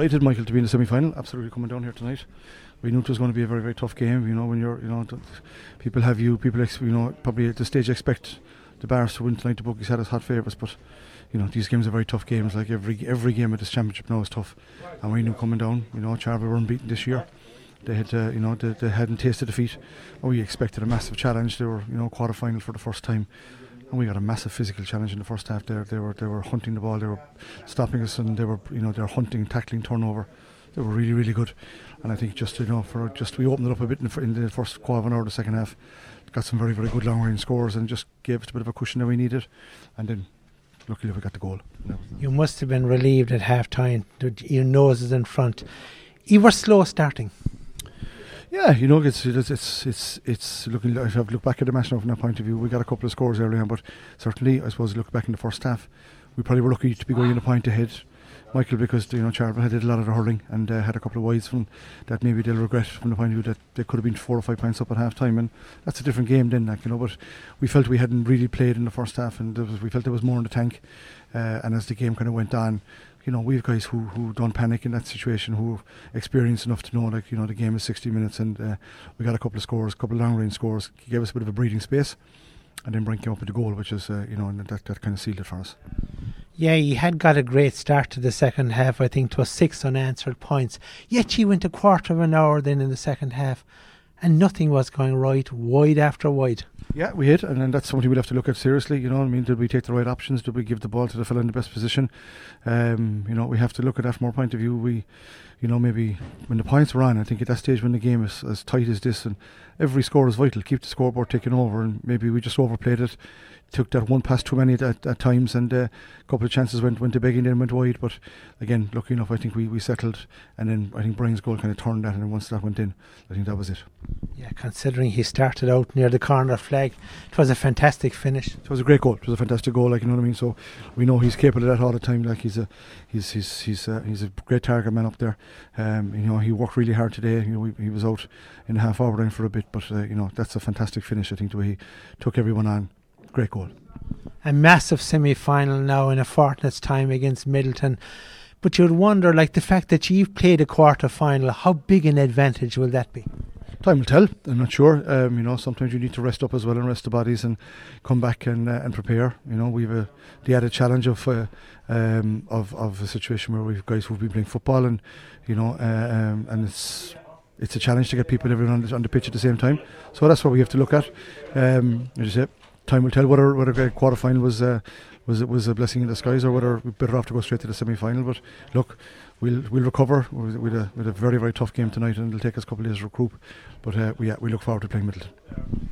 Delighted, Michael, to be in the semi-final. Absolutely coming down here tonight. We knew it was going to be a very, very tough game. You know, when you're, you know, people have you, people, ex- you know, probably at the stage expect the Barrs to win tonight. The bookies had us hot favourites, but you know, these games are very tough games. Like every every game of this championship now is tough, and we knew coming down. You know, Charleville were unbeaten this year. They had, uh, you know, they, they hadn't tasted defeat. We expected a massive challenge. They were, you know, quarter final for the first time and we got a massive physical challenge in the first half. There, they were they were hunting the ball, they were stopping us, and they were you know they were hunting, tackling, turnover. They were really really good, and I think just you know for just we opened it up a bit in the, in the first quarter of an hour, the second half, got some very very good long range scores, and just gave us a bit of a cushion that we needed, and then. Luckily, we got the goal. You must have been relieved at half time. Your nose is in front. You were slow starting. Yeah, you know, it's it's it's it's, looking. If I look back at the match now from that point of view, we got a couple of scores early on, but certainly, I suppose, look back in the first half, we probably were lucky to be going a point ahead. Michael, because you know Charleville had did a lot of the hurling and uh, had a couple of wides from that maybe they'll regret from the point of view that they could have been four or five points up at half time, and that's a different game then, like you know. But we felt we hadn't really played in the first half, and was, we felt there was more in the tank. Uh, and as the game kind of went on, you know, we have guys who, who don't panic in that situation, who experienced enough to know, like, you know, the game is 60 minutes and uh, we got a couple of scores, a couple of long range scores, gave us a bit of a breathing space. And then Brian came up with the goal, which is, uh, you know, and that, that kind of sealed it for us. Yeah, he had got a great start to the second half. I think it was six unanswered points. Yet he went a quarter of an hour then in the second half, and nothing was going right, wide after wide. Yeah, we hit, and, and that's something we'll have to look at seriously. You know, I mean, did we take the right options? Did we give the ball to the fellow in the best position? Um, you know, we have to look at that from our point of view. We, you know, maybe when the points were on, I think at that stage when the game is as tight as this, and every score is vital, keep the scoreboard ticking over, and maybe we just overplayed it took that one pass too many at, at, times, and uh, a couple of chances went went to big and then went wide. But again, lucky enough, I think we, we settled, and then I think Brian's goal kind of turned that, and then once that went in, I think that was it. Yeah, considering he started out near the corner flag, it was a fantastic finish. It was a great goal. It was a fantastic goal, like you know what I mean. So we know he's capable of that all the time. Like he's a he's he's he's uh, he's a great target man up there. Um, you know he worked really hard today. You know he, he was out in the half hour line for a bit, but uh, you know that's a fantastic finish. I think the way he took everyone on great goal. A massive semi final now in a fortnight's time against Midleton. But you'd wonder, like the fact that you've played a quarter final, how big an advantage will that be? Time will tell. I'm not sure. Um, you know, sometimes you need to rest up as well and rest the bodies and come back and uh, and prepare. You know, we've a, the added challenge of uh, um, of of a situation where we've guys who've been playing football and you know, uh, um, and it's it's a challenge to get people everyone on the, on the pitch at the same time. So that's what we have to look at. Um, as time will tell whether whether the quarter final was uh, was it was a blessing in disguise or whether we're better off to go straight to the semi final. But look, we'll we'll recover with, a with a very very tough game tonight, and it'll take us a couple of days to recoup. But uh, we yeah, we look forward to playing Midleton.